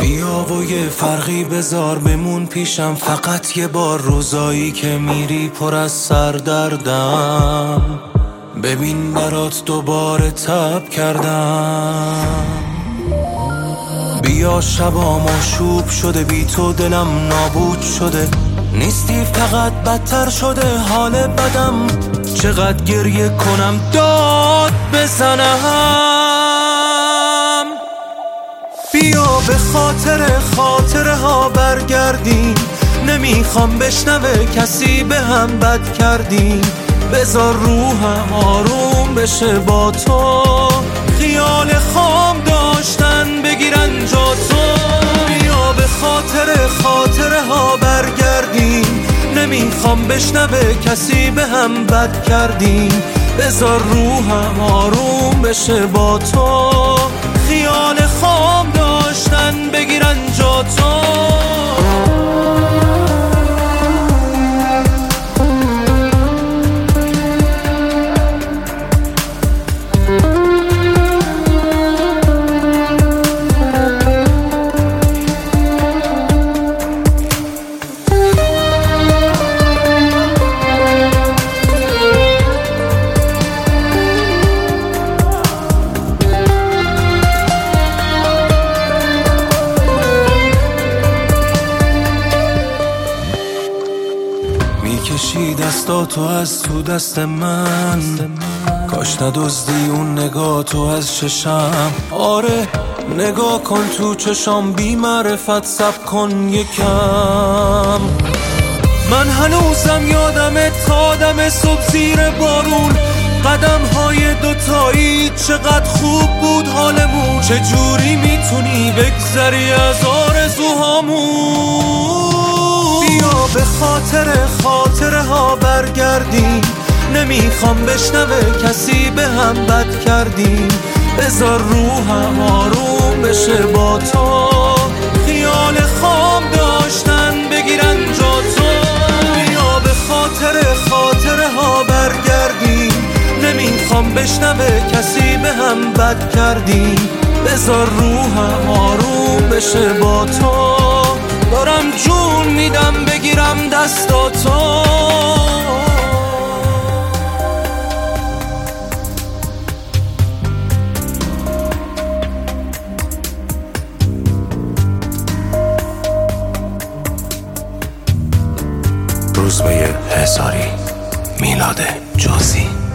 بیا و یه فرقی بذار بمون پیشم. فقط یه بار روزایی که میری پر از سردردم. ببین برات دوباره تب کردم. بیا شبا شوب شده بی تو دلم نابود شده. نیستی فقط بدتر شده حال بدم. چقدر گریه کنم داد بزنم. به خاطر خاطره ها برگردیم. نمی‌خوام بشنوه کسی به هم بد کردیم. بذار روحم آروم بشه با تو. خیال خام داشتن بگیرن جا تو. بیا به خاطر خاطره ها برگردیم. نمی‌خوام بشنوه کسی به هم بد کردیم. بذار روحم آروم بشه با تو. می‌کشی دستاتو از تو دست من. کاش ندزدی اون نگاه تو از چشم. آره نگاه کن تو چشام بی معرفت سب کن یکم. من هنوزم یادم تا دم صبح زیر بارون. قدم های دوتایی چقدر خوب بود حالمون. چجوری می‌تونی بگذری از آرزوهامون؟ بیا به خاطر خاطره ها برگردیم نمی‌خوام بشنوه کسی به هم بد کردیم بذار روحم آروم بشه با تو. خیال خام داشتن بگیرن جا تو. بیا به خاطر خاطره ها برگردیم نمی‌خوام بشنوه کسی به هم بد کردیم بذار روحم آروم بشه با روزبه هزاری میلاد جوزی.